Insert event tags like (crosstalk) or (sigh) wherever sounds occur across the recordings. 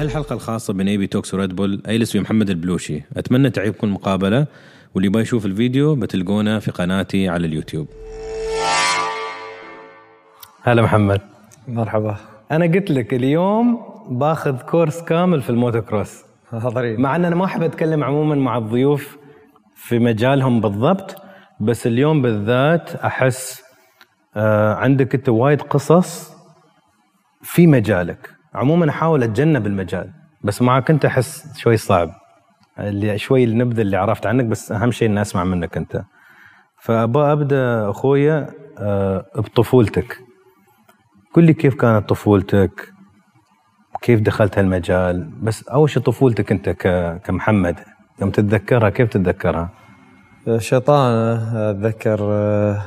بهالحلقة الخاصة بين ABtalks و Red Bull أجلس ويا محمد البلوشي. أتمنى تعجبكم المقابلة واللي يبغى يشوف الفيديو بتلقونه في قناتي على اليوتيوب. هلا محمد. مرحبا. أنا قلت لك اليوم باخذ course كامل في الموتو كروس. حاضرين مع إن أنا ما أحب أتكلم عموما مع الضيوف في مجالهم بالضبط بس اليوم بالذات أحس آه عندك أنت وايد قصص في مجالك. عموما أحاول أتجنب المجال بس معك أنت احس شوي صعب. اللي شوي النبذه اللي عرفت عنك بس أهم شيء إني أسمع منك أنت. فابى أبدأ أخويا آه بطفولتك. قل لي كيف كانت طفولتك؟ كيف دخلت هالمجال؟ بس أول شيء طفولتك أنت كمحمد يوم تتذكرها كيف تتذكرها؟ شيطانة أتذكر آه،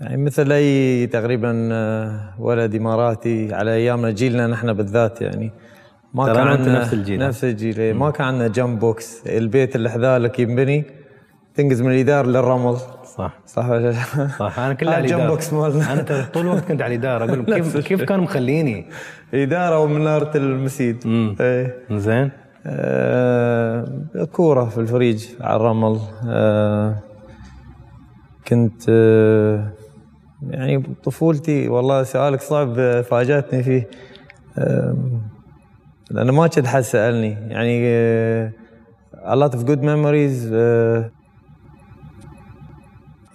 يعني مثل أي تقريبا آه، ولد إماراتي على أيامنا جيلنا نحن بالذات يعني. ما كان عندنا نفس الجيل. نفس الجيل. إيه. ما كان عندنا jump box. البيت اللي حذالك ينبني تنقز من اليدار للرمل. صح. صح ولا؟ صح. أنا كله هذا على اليدار. box مالنا. أنا طول الوقت كنت على اليدار. أقول (laughs) كيف كيف كانوا مخليني؟ يدار ومنارة المسيد. إيه. زين. آه، كورة في الفريج على الرمل. آه، كنت آه، يعني طفولتي والله سؤالك صعب آه، فاجأتني فيه. لأنه ما كنت حد سألني. يعني آه، a lot of good memories آه،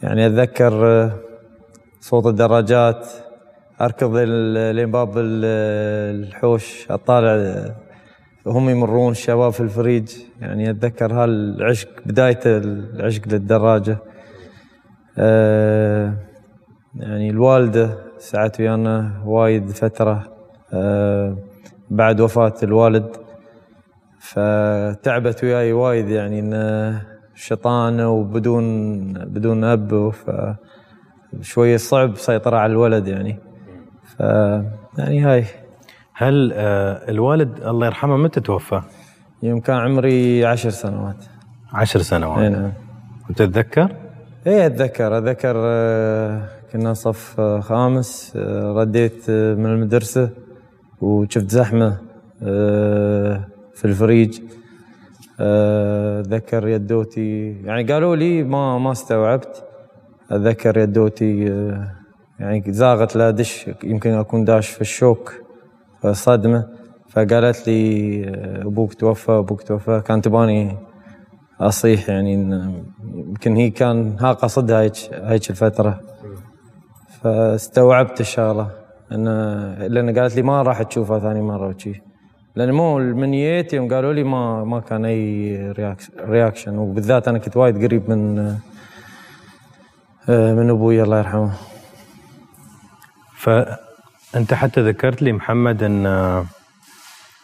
يعني أتذكر صوت الدراجات أركض لين باب ال- الحوش أطالع هم يمرون الشباب في الفريج. يعني أتذكر هالعشق بداية العشق للدراجة. آه يعني الوالدة ساعدت ويانا وايد فترة آه بعد وفاة الوالد. فتعبت وياي وايد يعني ان شيطانة وبدون بدون أب ف شوية صعب سيطرة على الولد يعني. ف يعني هاي. هل آه الوالد الله يرحمه متى توفى؟ يوم كان عمري عشر سنوات. عشر سنوات. اي نعم. وتتذكر؟ إيه أتذكر أتذكر آه، كنا صف خامس آه، رديت آه، من المدرسة وشفت زحمة آه، في الفريج. أتذكر يدوتي يعني قالوا لي ما ما استوعبت. أتذكر يدوتي يعني زاغت لا دش يمكن أكون داش في الشوك صدمة فقالت لي أبوك توفى أبوك توفى. كانت تباني أصيح يعني يمكن هي كان ها قصدها هيك هيك الفترة. فاستوعبت الشغله ان لأن قالت لي ما راح تشوفها ثاني مرة وشي. لأن مو من نيتي يوم قالوا لي ما ما كان أي reac- reaction وبالذات أنا كنت وايد قريب من من أبوي الله يرحمه. فأنت حتى ذكرت لي محمد إن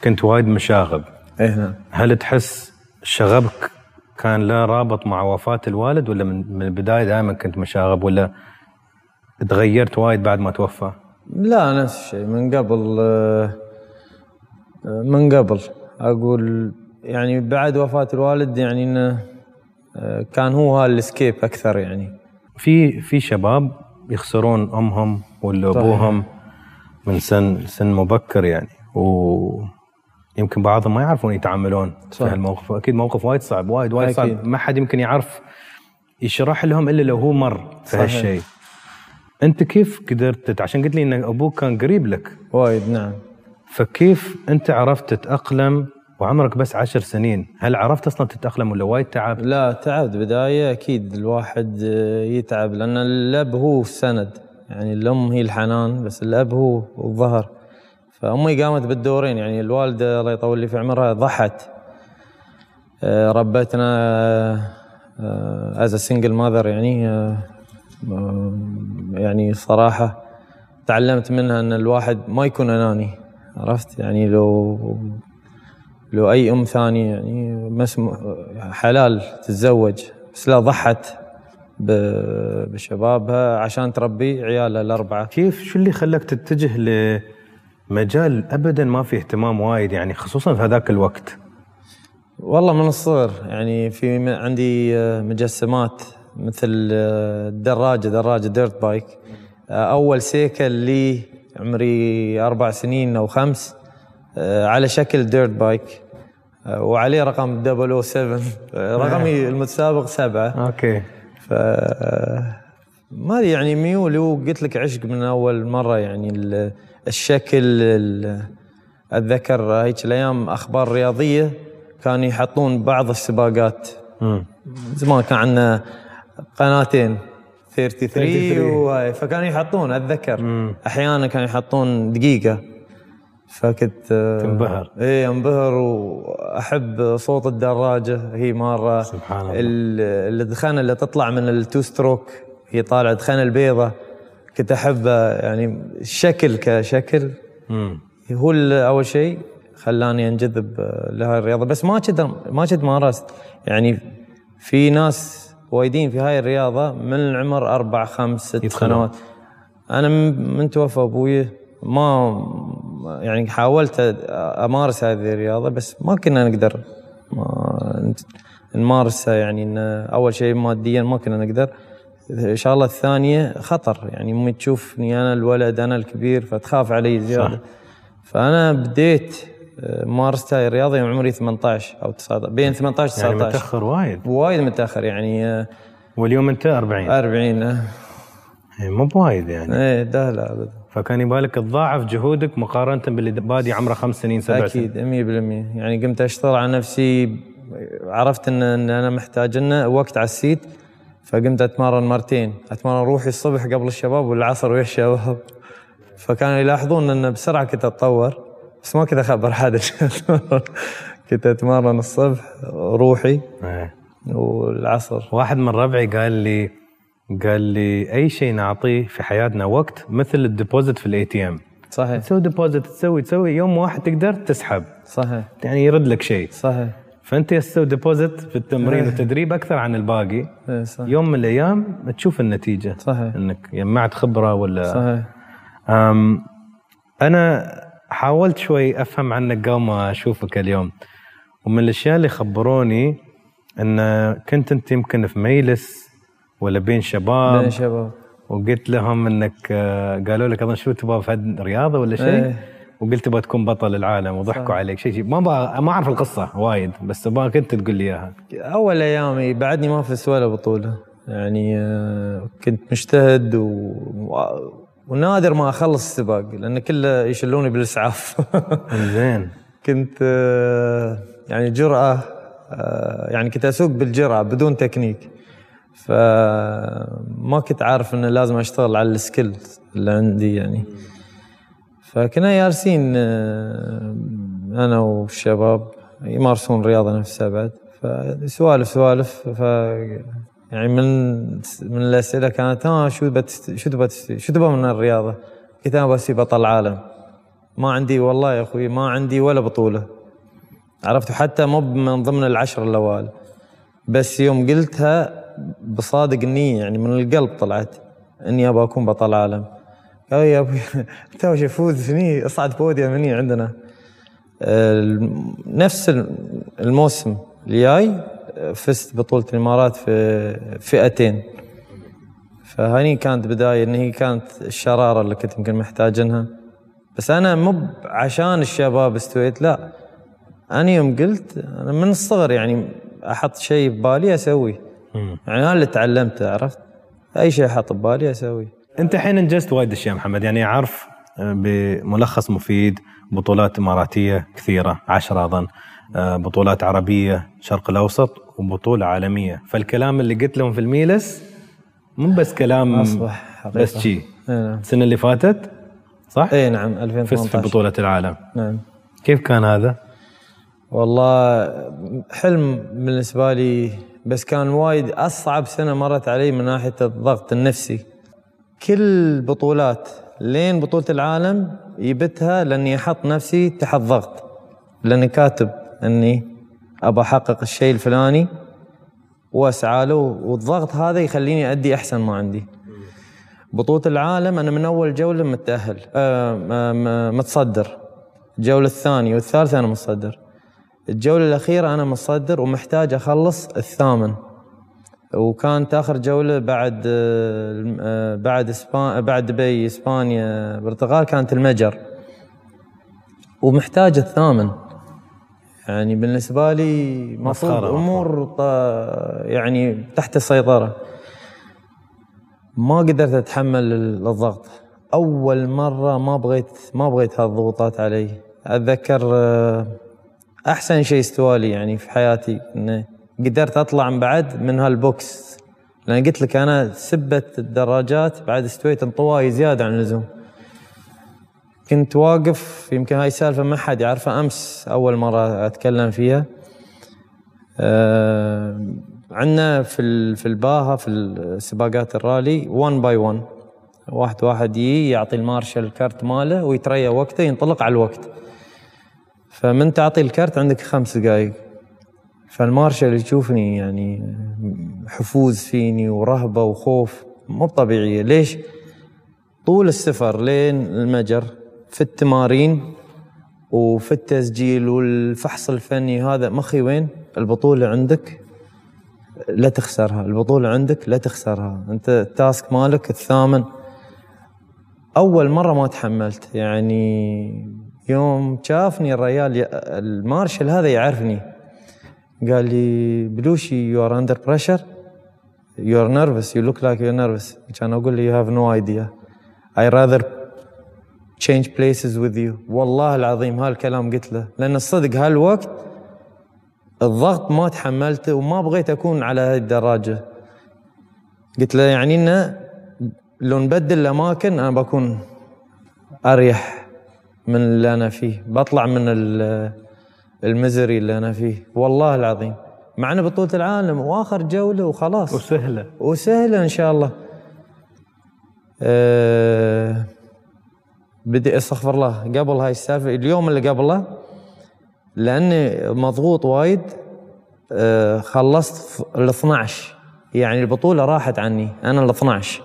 كنت وايد مشاغب. إيه نعم. هل تحس شغبك كان له رابط مع وفاة الوالد ولا من من البداية دائما كنت مشاغب ولا تغيرت وايد بعد ما توفى؟ لا نفس الشيء من قبل آه، من قبل أقول يعني بعد وفاة الوالد يعني إنه آه، كان هو هالسكيب أكثر يعني في في شباب يخسرون أمهم ولا. أبوهم من سن سن مبكر يعني ويمكن بعضهم ما يعرفون يتعاملون في صح. هالموقف أكيد موقف وايد صعب وايد وايد أكيد. صعب ما حد يمكن يعرف يشرح لهم إلا لو هو مر في. هالشيء أنت كيف قدرت تت- عشان قلت لي إن أبوك كان قريب لك. وايد نعم. فكيف أنت عرفت تتأقلم وعمرك بس عشر سنين؟ هل عرفت أصلا تتأقلم ولا وايد تعب لا تعبت بداية أكيد الواحد آه، يتعب لأن الأب هو السند يعني الأم هي الحنان بس الأب هو الظهر. فأمي قامت بالدورين. يعني الوالدة الله يطول لي في عمرها ضحت. آه، ربتنا as single mother يعني آه، يعني صراحة تعلمت منها أن الواحد ما يكون أناني عرفت؟ يعني لو لو أي أم ثانية يعني حلال تتزوج بس لا ضحت بشبابها عشان تربي عيالها الأربعة. كيف؟ شو اللي خلاك تتجه لمجال ابدا ما فيه اهتمام وايد يعني خصوصا في هذاك الوقت؟ والله من الصغر يعني في عندي آه، مجسمات مثل آه، دراجة دراجة dirt bike آه، أول سيكل لي عمري أربع سنين أو خمس آه، على شكل dirt bike آه، وعليه رقم 007 آه، رقمي المتسابق سبعة. Okay. ف ما أدري يعني ميولي وقلت لك عشق من أول مرة يعني ال- الشكل ال- أتذكر هيك الأيام أخبار رياضية كانوا يحطون بعض السباقات. زمان كان عندنا قناتين 33 33. وهاي فكانوا يحطون أتذكر مم. أحيانا كانوا يحطون دقيقة فكنت آه، تنبهر. إيه أنبهر وأحب صوت الدراجة هي مرة سبحان الله. ال- الدخانة اللي تطلع من التو ستروك هي طالعة دخانة البيضة كنت أحبها يعني الشكل كشكل مم. هو أول شيء خلاني أنجذب آه، لهاي الرياضة بس ما كنت ما كنت مارست يعني في ناس وايدين في هاي الرياضة من العمر أربع خمس ست يدخلون. سنوات. أنا من توفى أبوي ما يعني حاولت أمارس هذه الرياضة بس ما كنا نقدر. ما نمارسها يعني إن أول شيء ماديا ما كنا نقدر. الشغله الثانية خطر. يعني امي تشوفني أنا الولد أنا الكبير فتخاف علي زيادة. صح. فأنا بديت مارست هاي الرياضه يوم عمري 18 أو 19 بين 18 يعني 19 متأخر وايد. وايد متأخر يعني آه، واليوم أنت 40 40 آه. إيه، مو بوايد يعني. إيه ده لا ابدا. فكان يبالك تضاعف جهودك مقارنة باللي بادي عمره خمس سنين سبع أكيد 100% يعني قمت أشتغل على نفسي عرفت ان إن أنا محتاج إنه وقت على ال seat فقمت أتمرن مرتين. أتمرن روحي الصبح قبل الشباب والعصر ويا الشباب. فكانوا يلاحظون إن بسرعة كنت أتطور. بس ما كنت اخبر حد كنت أتمرن الصبح روحي إيه. والعصر. واحد من ربعي قال لي قال لي أي شيء نعطيه في حياتنا وقت مثل ال deposit في ال ATM صحيح. تسوي deposit تسوي تسوي يوم واحد تقدر تسحب. صحيح. يعني يرد لك شيء. صحيح. فأنت تسوي deposit في التمرين والتدريب أكثر عن الباقي. إيه صح يوم من الأيام تشوف النتيجة. صحيح. إنك جمعت خبرة ولا صحيح. أم أنا حاولت شوي أفهم عنك قبل ما أشوفك اليوم. ومن الأشياء اللي خبروني إن كنت أنت يمكن في ميلس ولا بين شباب؟ بين شباب. وقلت لهم إنك آه، قالوا لك أظن شو تبغى في رياضه ولا شيء؟ إيه. وقلت تبغى تكون بطل العالم وضحكوا عليك شيء شيء. ما بقى ما أعرف القصة وايد بس ابغاك انت تقول لي إياها. أول ايامي بعدني ما فزت ولا بطولة. يعني آه، كنت مجتهد و... ونادر ما أخلص السباق لأن كله يشلوني بالإسعاف. زين. (laughs) كنت آه، يعني جرأة آه، يعني كنت أسوق بالجرأة بدون تكنيك. فما كنت عارف إنه لازم أشتغل على ال skills اللي عندي يعني. فكنا جالسين آه، أنا والشباب. يمارسون الرياضه نفسها بعد. فسوالف سوالف. ف يعني من من الأسئلة كانت ها شو. شو تبغى شو تبغى من الرياضة؟ قلت أنا بس بطل عالم ما عندي والله يا أخوي ما عندي ولا بطولة. عرفت؟ حتى مو من ضمن العشر الأوائل. بس يوم قلتها بصادق النية يعني من القلب طلعت إني أبغى أكون بطل عالم. قال يا أبوي (laughs) تو فوز هني اصعد بوديوم هني عندنا. نفس الم- الموسم الجاي فزت بطولة الإمارات في فئتين. فهني كانت بداية إن هي كانت الشرارة اللي كنت يمكن محتاجينها. بس أنا مو عشان الشباب استويت لا. أنا يوم قلت أنا من الصغر يعني أحط شيء ببالي أسويه. يعني أنا اللي تعلمته عرفت؟ أي شيء أحط ببالي أسويه. أنت الحين انجزت وايد أشياء محمد. يعني أعرف آه، بملخص مفيد بطولات إماراتية كثيرة عشرة أظن آه، بطولات عربية شرق الأوسط وبطولة عالمية. فالكلام اللي قلت لهم في الميلس مو بس كلام أصبح حقيقة. بس شي. اي نعم. السنة اللي فاتت صح؟ اي نعم فزت 2018 في بطولة العالم. نعم. كيف كان هذا؟ والله حلم بالنسبة لي بس كان وايد أصعب سنة مرت علي من ناحية الضغط النفسي. كل بطولات لين بطولة العالم يبتها لأني أحط نفسي تحت ضغط لأني كاتب أني أبى أحقق الشيء الفلاني وأسعى له والضغط هذا يخليني أدي أحسن ما عندي. بطولة العالم أنا من أول جولة متأهل آه آه، متصدر. الجولة الثانية والثالثة أنا متصدر. الجولة الأخيرة أنا متصدر ومحتاج أخلص الثامن. وكانت آخر جولة بعد آه، بعد إسبان بعد دبي إسبانيا البرتغال كانت المجر. ومحتاج الثامن. يعني بالنسبة لي مفروض مسخرة أمور ط- يعني تحت السيطرة. ما قدرت أتحمل الضغط. أول مرة ما بغيت ما بغيت هالضغوطات علي. أتذكر آه، أحسن شيء استوالي يعني في حياتي انه قدرت أطلع من بعد من هالبوكس. لأن قلت لك أنا سبه الدراجات بعد استويت انطوائي زيادة عن اللزوم. كنت واقف يمكن هاي السالفه ما حد يعرفها أمس أول مرة أتكلم فيها. آه عندنا في في الباها في السباقات الرالي 1 by 1 واحد واحد يجي يعطي ال marshal ال card ماله ويتريى وقته ينطلق على الوقت. فمن تعطي ال card عندك خمس دقائق فالمارشال يشوفني يعني حفوز فيني ورهبة وخوف مو طبيعية. ليش؟ طول السفر لين المجر. في التمارين وفي التسجيل والفحص الفني هذا مخي وين؟ البطولة عندك. لا تخسرها. البطولة عندك لا تخسرها. أنت ال task مالك الثامن. أول مرة ما تحملت. يعني يوم شافني الريال المارشل هذا يعرفني. قال لي بلوشي you are under pressure you are nervous you look like you nervous كان أقول له you have no idea I rather change places with you. والله العظيم هالكلام قلت له. لأن الصدق هالوقت الضغط ما تحملته وما بغيت أكون على هاي الدراجة. قلت له يعني إنه لو نبدل الأماكن أنا بكون أريح من اللي أنا فيه. بطلع من ال- المزري اللي أنا فيه. والله العظيم. معنا بطولة العالم وآخر جولة وخلاص. وسهلة. وسهلة إن شاء الله. أه بدي أستغفر الله. قبل هاي السالفة اليوم اللي قبله لأني مضغوط وايد أه خلصت ال 12 يعني البطولة راحت عني أنا ال 12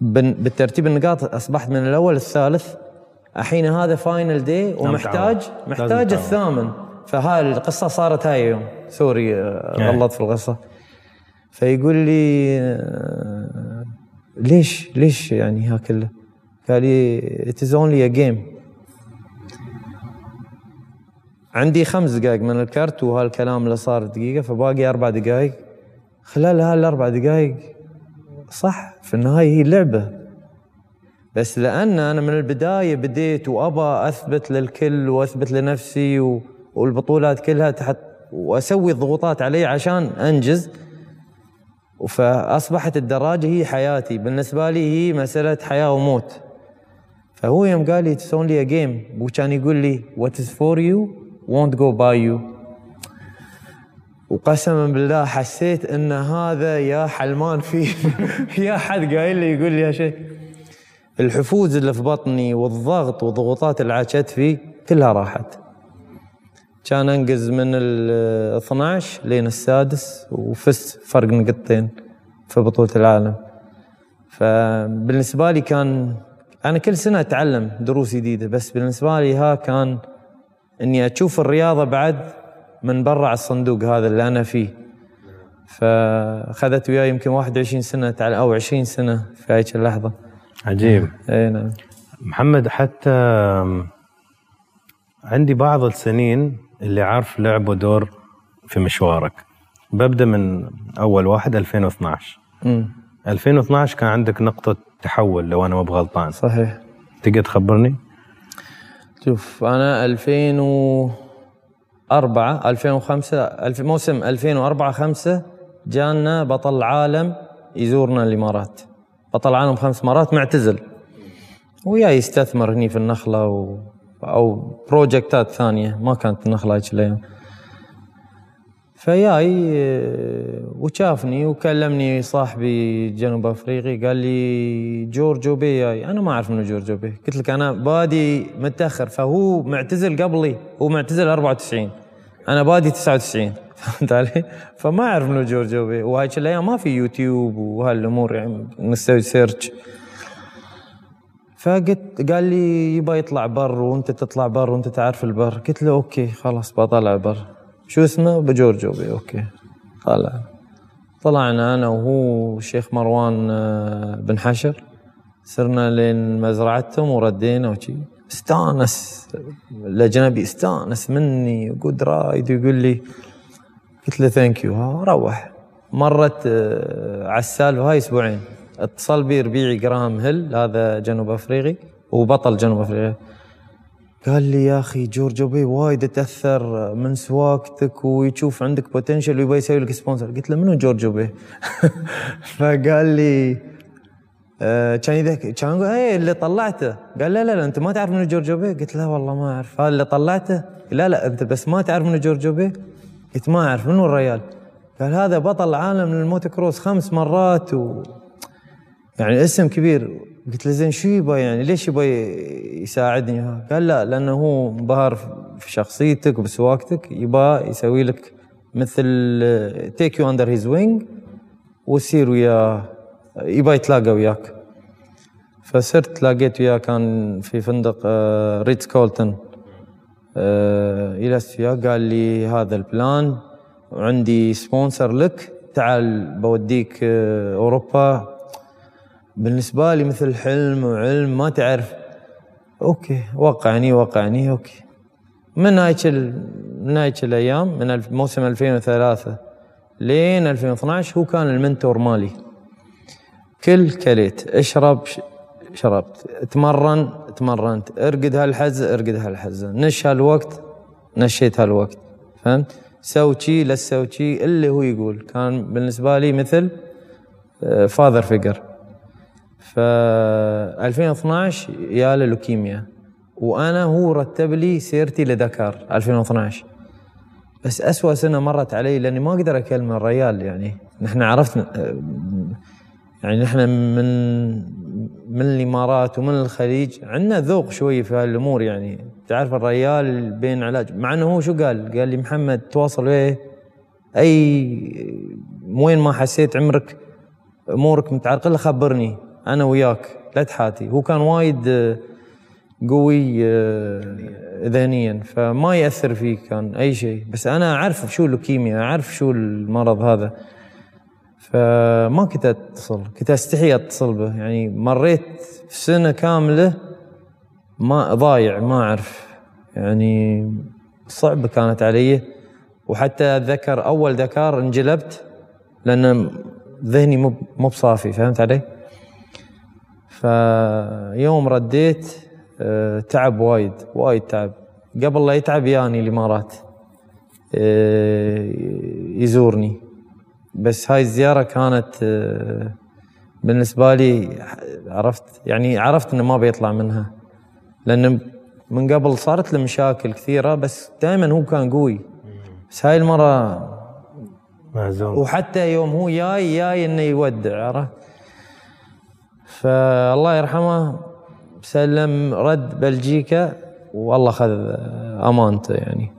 بن- بالترتيب النقاط أصبحت من الأول الثالث. الحين هذا final day ومحتاج محتاج. الثامن. فهاي القصة صارت هاي يوم sorry آه، إيه. غلطت في القصة. فيقول لي آه، ليش ليش يعني ها كله؟ قال لي it is only a game. عندي خمس دقائق من الكرت وهالكلام اللي صار دقيقة فباقي أربع دقائق. خلال هالأربع دقائق صح في النهاية هي لعبة. بس لأن أنا من البداية بديت وأبى أثبت للكل وأثبت لنفسي و... والبطولات كلها تحت وأسوي ضغوطات علي عشان أنجز. فأصبحت الدراجة هي حياتي. بالنسبة لي هي مسألة حياة وموت. فهو يوم قال لي it's only a game. وكان يقول لي what is for you won't go by you. وقسما بالله حسيت إن هذا يا حلمان فيه (laughs) يا حد قايل لي يقول لي هالشيء الحفوز اللي في بطني والضغط والضغوطات اللي عاشت فيه كلها راحت. كان انقز من ال 12 لين السادس وفزت فرق نقطتين في بطولة العالم. فبالنسبة لي كان أنا كل سنة أتعلم دروس جديدة بس بالنسبة لي ها كان إني أشوف الرياضة بعد من برا الصندوق هذا اللي أنا فيه. فأخذت وياي يمكن 21 سنة أتعلم أو 20 سنة في هيك اللحظة. عجيب. أي نعم. محمد حتى عندي بعض السنين اللي عارف لعبوا دور في مشوارك. ببدأ من أول واحد 2012 أمم، 2012 كان عندك نقطة تحول لو أنا ما بغلطان. صحيح. تقدر تخبرني؟ شوف أنا 2004 2005 ألف موسم 2004 5 جانا بطل عالم يزورنا الإمارات. بطل عالم خمس مرات معتزل. وياي يستثمر هني في النخلة و... أو بروجكتات ثانية. ما كانت النخلة هيك الأيام فياي وشافني وكلمني صاحبي جنوب أفريقي قال لي جورج جوبي جاي أنا ما أعرف منو جورج جوبي قلت لك أنا بادي متأخر فهو معتزل قبلي هو معتزل 94 أنا بادي 99 (laughs) فهمت علي؟ فما أعرف منو جورج جوبي وهايك الأيام ما في يوتيوب وهالأمور يعني نسوي search فقلت قال لي يبا يطلع بر وانت تطلع بر وانت تعرف البر. قلت له okay خلاص بطلع بر شو اسمه؟ جورج جوبي. okay. طلع. طلعنا أنا وهو الشيخ مروان آه، بن حشر. سرنا لين مزرعتهم وردينا وشي. استانس. الأجنبي استانس مني و good ride ويقول لي قلت له thank you روح. مرت آه، على السالفة هاي أسبوعين. اتصل بي ربيعي جراهام هيل هذا جنوب أفريقي وبطل جنوب أفريقيا. قال لي يا أخي جورج جوبي وايد تأثر من سواقتك ويشوف عندك potential ويبغى يسوي لك sponsor قلت له منو جورج جوبي (laughs) فقال لي آه، كان يذكر كان يقول اي اللي طلعته. قال لا لا لا أنت ما تعرف منو جورج جوبي قلت لا والله ما أعرف. هذا اللي طلعته؟ لا لا أنت بس ما تعرف منو جورج جوبي قلت ما أعرف منو الريال؟ قال هذا بطل العالم للموتوكروس خمس مرات و يعني اسم كبير. قلت له زين شو يبغى يعني؟ ليش يبغى يساعدني؟ قال لا لأنه هو انبهر في شخصيتك وبسواقتك يبغى يسوي لك مثل take you under his wing ويصير وياه يبغى يتلاقى وياك. فصرت تلاقيت وياه كان في فندق آه، Ritz Carlton آه، جلست وياه قال لي هذا ال plan وعندي sponsor لك تعال بوديك آه، أوروبا بالنسبة لي مثل حلم وعلم ما تعرف. okay وقعني وقعني okay. من هايك. من هايك الأيام من موسم 2003 لين 2012 هو كان ال mentor مالي. كل كليت اشرب شربت. اتمرن تمرنت ارقد هالحزه ارقد هالحزه نش هالوقت نشيت هالوقت. فهمت؟ سوي شي لا تسوي شي اللي هو يقول. كان بالنسبة لي مثل father figure. ف 2012 يا لوكيميا وأنا هو رتب لي سيرتي لدكار 2012 بس أسوأ سنة مرت علي لأني ما أقدر أكلم الريال يعني. نحن عرفنا يعني نحن من من الإمارات ومن الخليج عندنا ذوق شوي في هالأمور يعني. تعرف الريال بين علاج. مع أنه هو شو قال؟ قال لي محمد تواصل ويه أي وين ما حسيت عمرك أمورك متعرقلة خبرني. أنا وياك لا تحاتي. هو كان وايد آه، قوي آه، ذهنيا فما يأثر فيه كان أي شيء. بس أنا أعرف شو اللوكيميا أعرف شو المرض هذا. فما كنت أتصل كنت أستحي أتصل به. يعني مريت سنة كاملة ما ضايع ما أعرف. يعني صعبة كانت علي. وحتى أتذكر أول دكار انجلبت لأن ذهني مو مو بصافي فهمت علي؟ فيوم رديت آه، تعب وايد وايد تعب. قبل لا يتعب ياني الإمارات آه، يزورني. بس هاي الزيارة كانت آه، بالنسبة لي عرفت يعني عرفت إنه ما بيطلع منها. لأن من قبل صارت له مشاكل كثيرة بس دائما هو كان قوي. بس هاي المرة مهزوم وحتى يوم هو جاي جاي إنه يودع عرفت؟ فالله يرحمه سلم رد بلجيكا والله خذ أمانته يعني.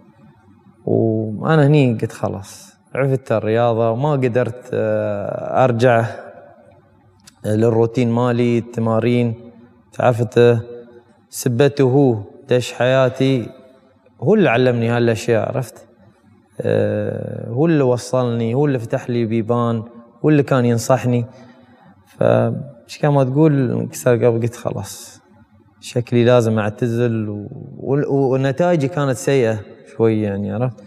وأنا هني قلت خلاص عفت الرياضة وما قدرت آه، أرجع للروتين مالي التمارين تعرفت سبته هو دش حياتي. هو اللي علمني هالأشياء عرفت؟ آه، هو اللي وصلني هو اللي فتح لي بيبان هو اللي كان ينصحني. فش كان ما تقول؟ انكسر قلبي قلت خلاص. شكلي لازم أعتزل. ونتائجي كانت سيئة شوي يعني عرفت؟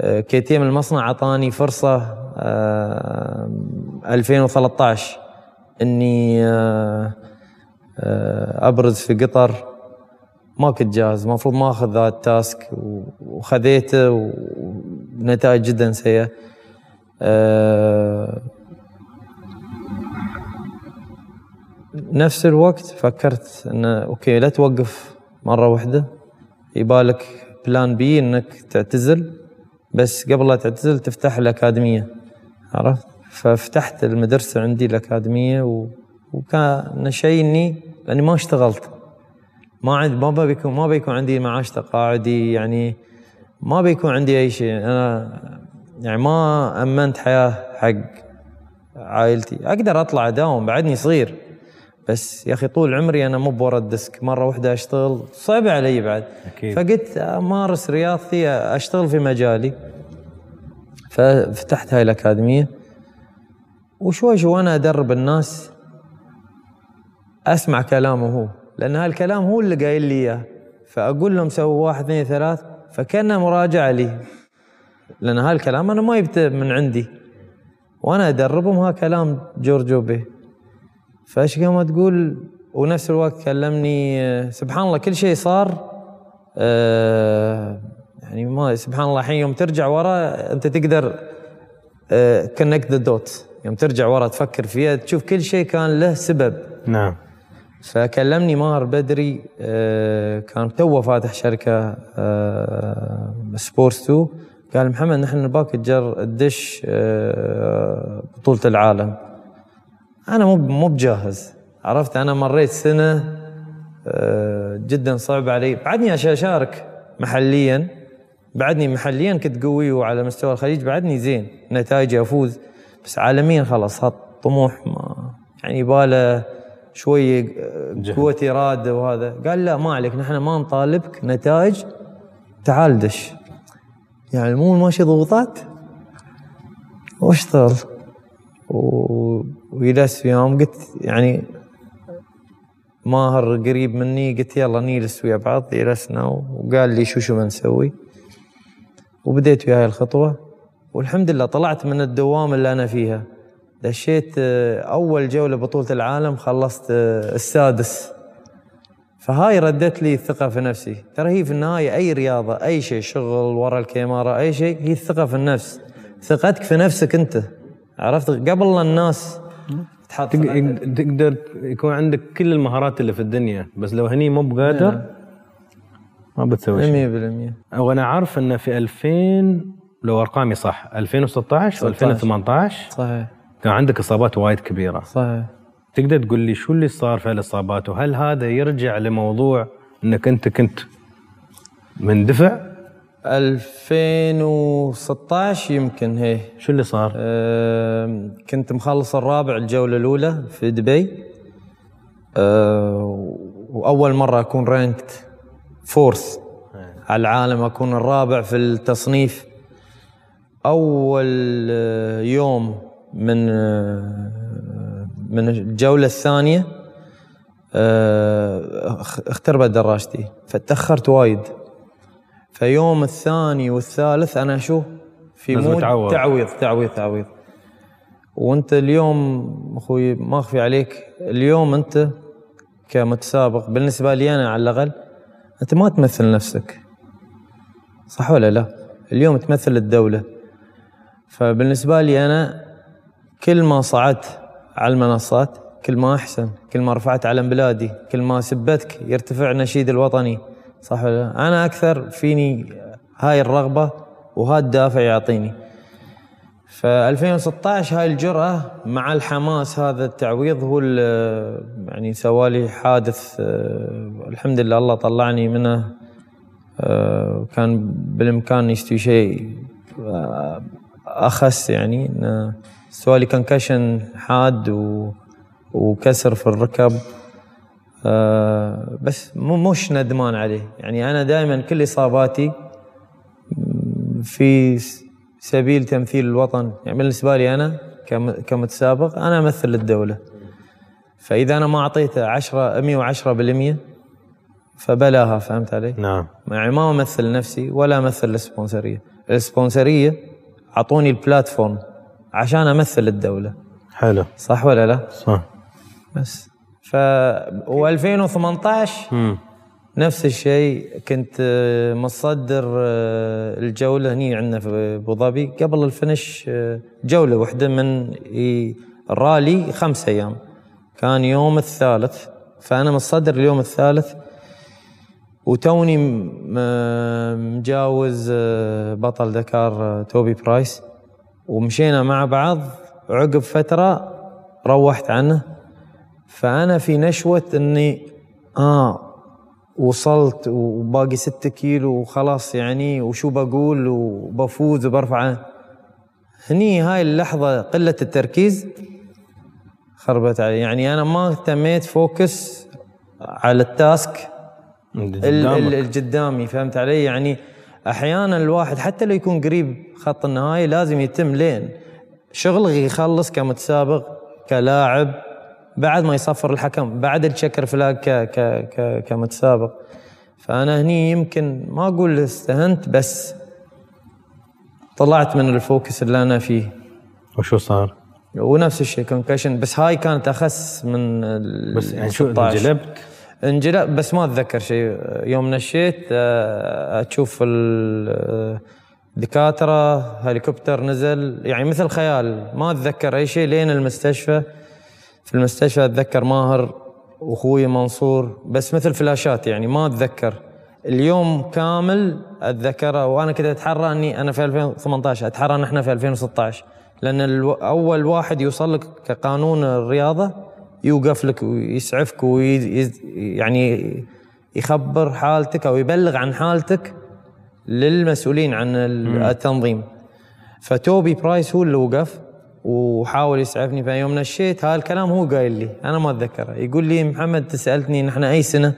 آه، KTM المصنع أعطاني فرصة آه، 2013 إني آه، آه، أبرز في قطر. ما كنت جاهز المفروض ما أخذ ذا ال task وخذيته ونتائج جدا سيئة. نفس الوقت فكرت انه okay لا توقف مرة واحدة. يبالك plan B إنك تعتزل بس قبل لا تعتزل تفتح الأكاديمية عرفت؟ ففتحت المدرسة عندي الأكاديمية و... وكان شيء إني لأني ما اشتغلت. ما عندي ما بيكون ما بيكون عندي معاش تقاعدي يعني ما بيكون عندي أي شيء. أنا يعني ما أمنت حياة حق عائلتي. أقدر أطلع اداوم بعدني صغير. بس يا أخي طول عمري أنا مو بورا الديسك مرة واحدة أشتغل صعب علي بعد. أكيد. فقلت أمارس رياضتي أشتغل في مجالي. ففتحت هاي الأكاديمية. وشوي شوي وأنا أدرب الناس أسمع كلامه هو لأن هالكلام هو اللي قايل لي إياه. فأقول لهم سووا واحد اثنين ثلاث فكأنه مراجعة لي. لأن هالكلام أنا ما جبته من عندي. وأنا أدربهم ها كلام جورج جوبي فايش قام تقول؟ ونفس الوقت كلمني سبحان الله كل شيء صار آه، يعني ما سبحان الله الحين يوم ترجع ورا أنت تقدر connect the dot يوم ترجع ورا تفكر فيها تشوف كل شيء كان له سبب. نعم. فكلمني ماهر بدري آه، كان توه فاتح شركة سبورتس 2 قال محمد نحن نباك تجر تدش آه، بطولة العالم. أنا مو مو بجاهز. عرفت؟ أنا مريت سنة آه، جدا صعب علي. بعدني أشارك محليا. بعدني محليا كنت قوي وعلى مستوى الخليج. بعدني زين نتائجي أفوز. بس عالميا خلاص هالطموح ما يعني يباله شوية قوة إرادة وهذا. قال لا ما عليك نحن ما نطالبك. نتائج تعال دش. يعني مو ماشي ضغوطات؟ واشتغل. وجلست في يوم قلت يعني ماهر قريب مني قلت يلا نجلس ويا بعض جلسنا وقال لي شو شو بنسوي وبديت وياي الخطوة والحمد لله طلعت من الدوام اللي أنا فيها. دشيت آه، أول جولة بطولة العالم خلصت آه، السادس. فهاي ردت لي الثقة في نفسي. ترى هي في النهاية أي رياضة أي شيء شغل ورا الكاميرا أي شيء هي الثقة في النفس. ثقتك في نفسك أنت. عرفت؟ قبل لا الناس تحط تق- تقدر يكون عندك كل المهارات اللي في الدنيا بس لو هني مو بقادر ما بتسوي شيء. 100% وأنا عارف انه في 2000 لو أرقامي صح 2016 و 2018 صحيح. كان عندك إصابات وايد كبيرة. صحيح. تقدر تقول لي شو اللي صار في هالإصابات؟ وهل هذا يرجع لموضوع إنك أنت كنت مندفع؟ 2016 يمكن هي. شو اللي صار؟ أم، كنت مخلص الرابع الجولة الأولى في دبي. أه، وأول مرة أكون ranked fourth على العالم أكون الرابع في التصنيف. أول أه، يوم من أه، من الجولة الثانية أه، اخ- اختربت دراجتي فتأخرت وايد. فيوم الثاني والثالث أنا شو؟ في mood تعوض. تعويض تعويض تعويض. وأنت اليوم أخوي ما أخفي عليك اليوم أنت كمتسابق بالنسبة لي أنا على الأقل أنت ما تمثل نفسك. صح ولا لا؟ اليوم تمثل الدولة. فبالنسبة لي أنا كل ما صعدت على المنصات كل ما أحسن كل ما رفعت علم بلادي كل ما سبتك يرتفع نشيد الوطني. صح ولا لا؟ أنا أكثر فيني هاي الرغبة وهذا الدافع يعطيني. ف 2016 هاي الجرأة مع الحماس هذا التعويض هو يعني سوالي حادث الحمد لله الله طلعني منه. كان بالإمكان يستوي شيء أخس يعني سوالي كونكشن حاد وكسر في الركب. آه، بس مو مش ندمان عليه. يعني أنا دائما كل إصاباتي في سبيل تمثيل الوطن يعني بالنسبة لي كم- كمتسابق أنا أمثل الدولة فإذا أنا ما أعطيته 10 110 بالمية فبلاها فهمت علي؟ نعم. يعني ما أمثل نفسي ولا أمثل السبونسرية. السبونسرية أعطوني البلاتفورم عشان أمثل الدولة. حلو. صح ولا لا؟ صح. بس. ف و2018 مم. نفس الشيء كنت آه، متصدر آه، الجولة هني عندنا في أبو ظبي. قبل الفنش آه، جولة واحدة من الرالي خمس أيام. كان يوم الثالث. فأنا متصدر اليوم الثالث. وتوني مجاوز بطل دكار توبي برايس. ومشينا مع بعض. عقب فترة روحت عنه. فأنا في نشوة إني آه وصلت وباقي ستة كيلو وخلاص يعني وشو بقول وبفوز وبرفع. هني هاي اللحظة قلة التركيز خربت علي. يعني أنا ما اهتميت focus على ال task ال- ال- قدامك. القدامي فهمت علي؟ يعني أحيانا الواحد حتى لو يكون قريب خط النهاية لازم يتم لين. شغله يخلص كمتسابق كلاعب بعد ما يصفر الحكم بعد ال checkered flag ك ك ك كمتسابق فأنا هني يمكن ما أقول استهنت بس طلعت من ال focus اللي أنا فيه وشو صار؟ ونفس الشيء concussion بس هاي كانت أخس من بس يعني شو 16. انجلبت؟ انجلب بس ما أتذكر شيء يوم نشيت آه، أشوف ال- الدكاتره هليكوبتر نزل يعني مثل خيال ما أتذكر أي شيء لين المستشفى في المستشفى أتذكر ماهر وأخوي منصور بس مثل فلاشات يعني ما أتذكر. اليوم كامل أتذكره وأنا كنت أتحرى إني أنا في 2018 أتحرى إن إحنا في 2016 لأن أول واحد يوصل لك كقانون الرياضة يوقف لك ويسعفك وي يعني يخبر حالتك أو يبلغ عن حالتك للمسؤولين عن ال- التنظيم. فتوبي برايس هو اللي وقف. وحاول يسعفني فيوم نشيت هذا الكلام هو قايل لي أنا ما أتذكره. يقول لي محمد أنت سالتني نحن أي سنة؟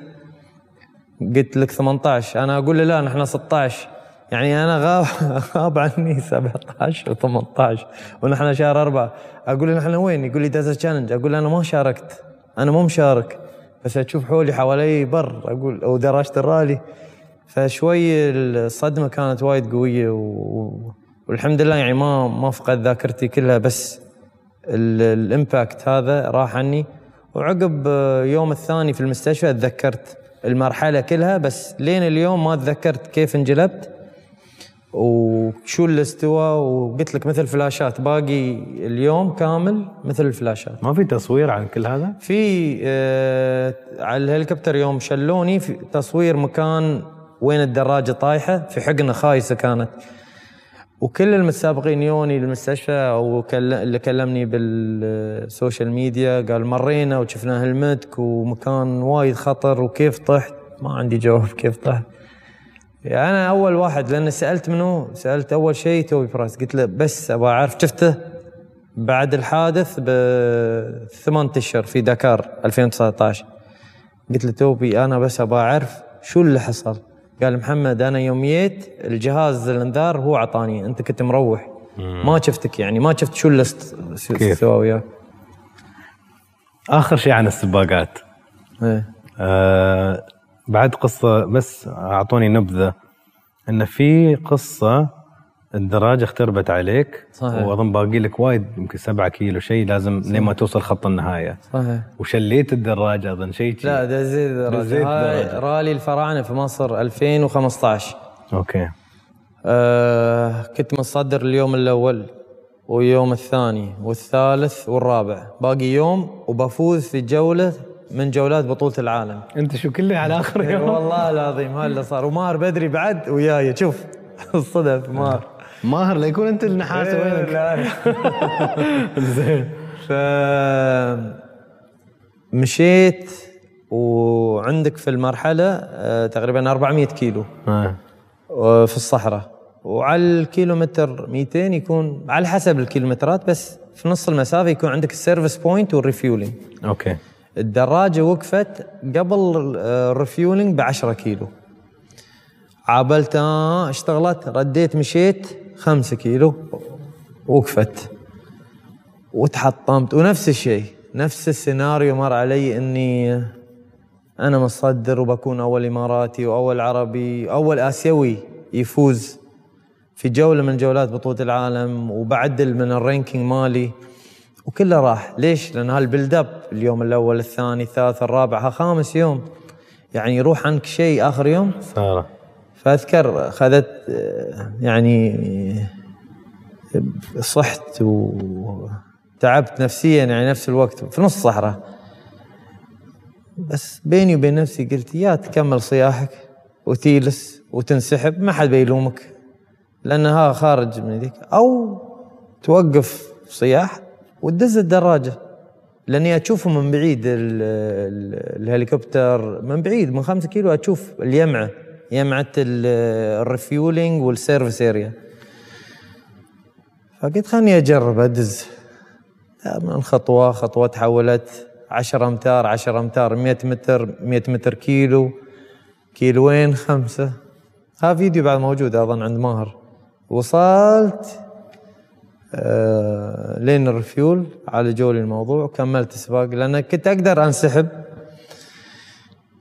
قلت لك 18 أنا أقول له لا نحن 16 يعني أنا غاب (laughs) غاب عني 17 و18 ونحن شهر أربعة. أقول له نحن وين؟ يقول لي Desert Challenge أقول له أنا ما شاركت أنا مو مشارك بس أشوف حولي حوالي بر. أقول أو دراجه الرالي. فشوي الصدمة كانت وايد قوية و... والحمد لله يعني ما ما فقد ذاكرتي كلها بس ال- ال impact هذا راح عني. وعقب يوم الثاني في المستشفى تذكرت المرحلة كلها بس لين اليوم ما تذكرت كيف انجلبت. وشو اللي استوى وقلت لك مثل فلاشات باقي اليوم كامل مثل الفلاشات. ما في تصوير عن كل هذا؟ في آه على الهليكوبتر يوم شلوني في تصوير مكان وين الدراجة طايحة في حقنة خايسة كانت. وكل المتسابقين يوني للمستشفى أو اللي كلمني بال social media قال مرينا وشفنا helmet ك ومكان وايد خطر وكيف طحت. ما عندي جواب كيف طحت. يعني أنا أول واحد لأن سألت منه سألت أول شيء توبي برايس قلت له بس أبغى أعرف شفته بعد الحادث بثمان أشهر في دكار 2019 قلت له توبي أنا بس أبغى أعرف شو اللي حصل. قال محمد أنا يوم جيت الجهاز الانذار هو عطاني أنت كنت مروح ما شفتك يعني ما شفت شو اللي؟ سوى وياك آخر شيء عن السباقات إيه. آه بعد قصة بس أعطوني نبذة إن في قصة الدراجه اختربت عليك صحيح. وأظن باقي لك وايد يمكن 7 كيلو شيء لازم لين ما توصل خط النهاية. صحيح. وشليت الدراجه أظن شيء شي. لا دزيت دزيت هاي دراجة. رالي الفراعنه في مصر 2015 أوكي. آه كنت متصدر اليوم الأول واليوم الثاني والثالث والرابع. باقي يوم وبفوز في جولة من جولات بطولة العالم. أنت شو كله على آخر إيه يوم؟ والله العظيم هذا اللي صار. ومار بدري بعد وياي. شوف (laughs) الصدف مار. ماهر لا يكون أنت النحاس إيه، وينك. لا. (laughs) زين. ف مشيت وعندك في المرحلة آه، تقريبا 400 كيلو. آه. في الصحراء. وعلى الكيلومتر 200 يكون على حسب الكيلومترات بس في نص المسافة يكون عندك ال service point وال refueling. أوكي. الدراجة وقفت قبل آه، ال refueling ب 10 كيلو. عابلت آه، اشتغلت رديت مشيت. 5 كيلو وقفت وتحطمت. ونفس الشيء نفس السيناريو مر علي إني أنا متصدر وبكون أول إماراتي وأول عربي أول آسيوي يفوز في جولة من جولات بطولة العالم وبعدل من ال ranking مالي. وكله راح. ليش؟ لأن هال build up اليوم الأول الثاني الثالث الرابع خامس يوم. يعني يروح عنك شيء آخر يوم؟ ساره فأذكر اخذت يعني صحت وتعبت نفسيا يعني نفس الوقت في نص الصحراء بس بيني وبين نفسي قلت يا تكمل صياحك وتيلس وتنسحب ما حد بيلومك. لانها خارج من يديك أو توقف صياح وتدز الدراجة. لأني أشوفه من بعيد ال- ال- الهليكوبتر من بعيد من خمسة كيلو أشوف اليمعة. يمعه ال- ال refueling وال service area فقلت خلني أجرب أدز. من خطوة خطوة تحولت 10 أمتار 10 أمتار 100 متر 100 متر كيلو كيلوين خمسة. ها فيديو بعد موجود أظن عند ماهر. وصلت آه لين الرفيول عالجوا لي الموضوع وكملت سباق لأن كنت أقدر أنسحب.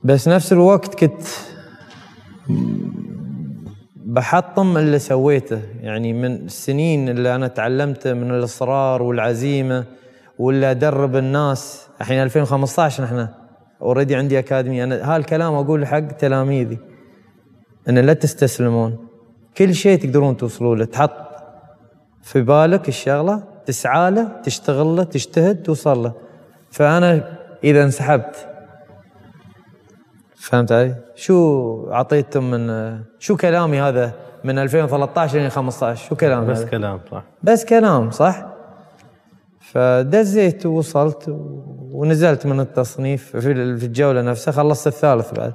بس نفس الوقت كنت بحطم اللي سويته. يعني من السنين اللي أنا تعلمته من الإصرار والعزيمة واللي أدرب الناس. الحين 2015 نحن اوريدي عندي أكاديمية. أنا هالكلام أقول حق تلاميذي. إن لا تستسلمون. كل شيء تقدرون توصلوا له. تحط في بالك الشغلة تسعى له تشتغل له تجتهد توصل له. فأنا إذا انسحبت فهمت علي؟ شو اعطيتم من شو كلامي هذا من 2013 ل 15 شو كلام بس هذا؟ كلام صح. بس كلام صح؟ فدزيت ووصلت ونزلت من التصنيف في ال- في الجولة نفسها خلصت الثالث بعد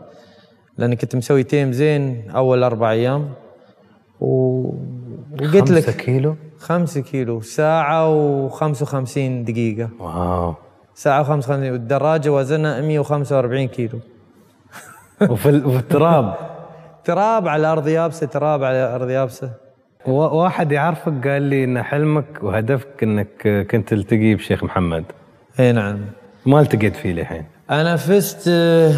لأني كنت مسوي تيم زين أول أربع أيام. و... وقلت خمسة لك كيلو؟ خمسة كيلو ساعة و55 دقيقة. واو. ساعة و55 والدراجة وزنها 145 كيلو. وفي, وفي التراب. تراب على أرض يابسة تراب على أرض يابسة. و- واحد يعرفك قال لي إن حلمك وهدفك إنك كنت تلتقي بشيخ محمد. إي نعم. ما التقيت فيه للحين؟ أنا فزت آه،